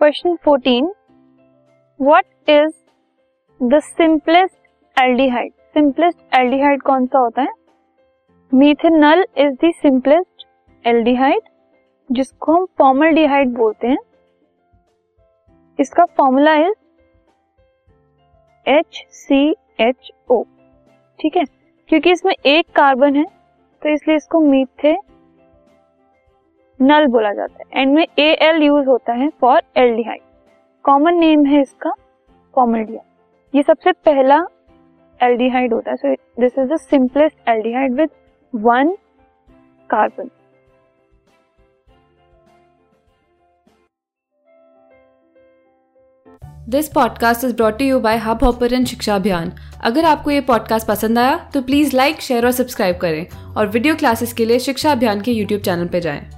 Question fourteen what is the simplest aldehyde simplest aldehyde कौन सा होता है? Methanal is the simplest aldehyde जिसको हम फॉर्मल फॉर्मलडिहाइड बोलते हैं। इसका formula is H C H O ठीक है? क्योंकि इसमें एक कार्बन है तो इसलिए इसको मीथे नल बोला जाता है। एंड में ए एल यूज़ होता है फॉर एल्डिहाइड कॉमन नेम है इसका फॉर्मल्डिहाइड ये सबसे पहला एल्डिहाइड होता है। So this is the simplest aldehyde with one carbon this podcast is brought you by Hubhopper शिक्षा अभियान अगर आपको ये पॉडकास्ट पसंद आया तो प्लीज़ लाइक शेयर और सब्सक्राइब करें। और वीडियो क्लासेस के लिए शिक्षा अभियान के यूट्यूब चैनल पर जाएँ।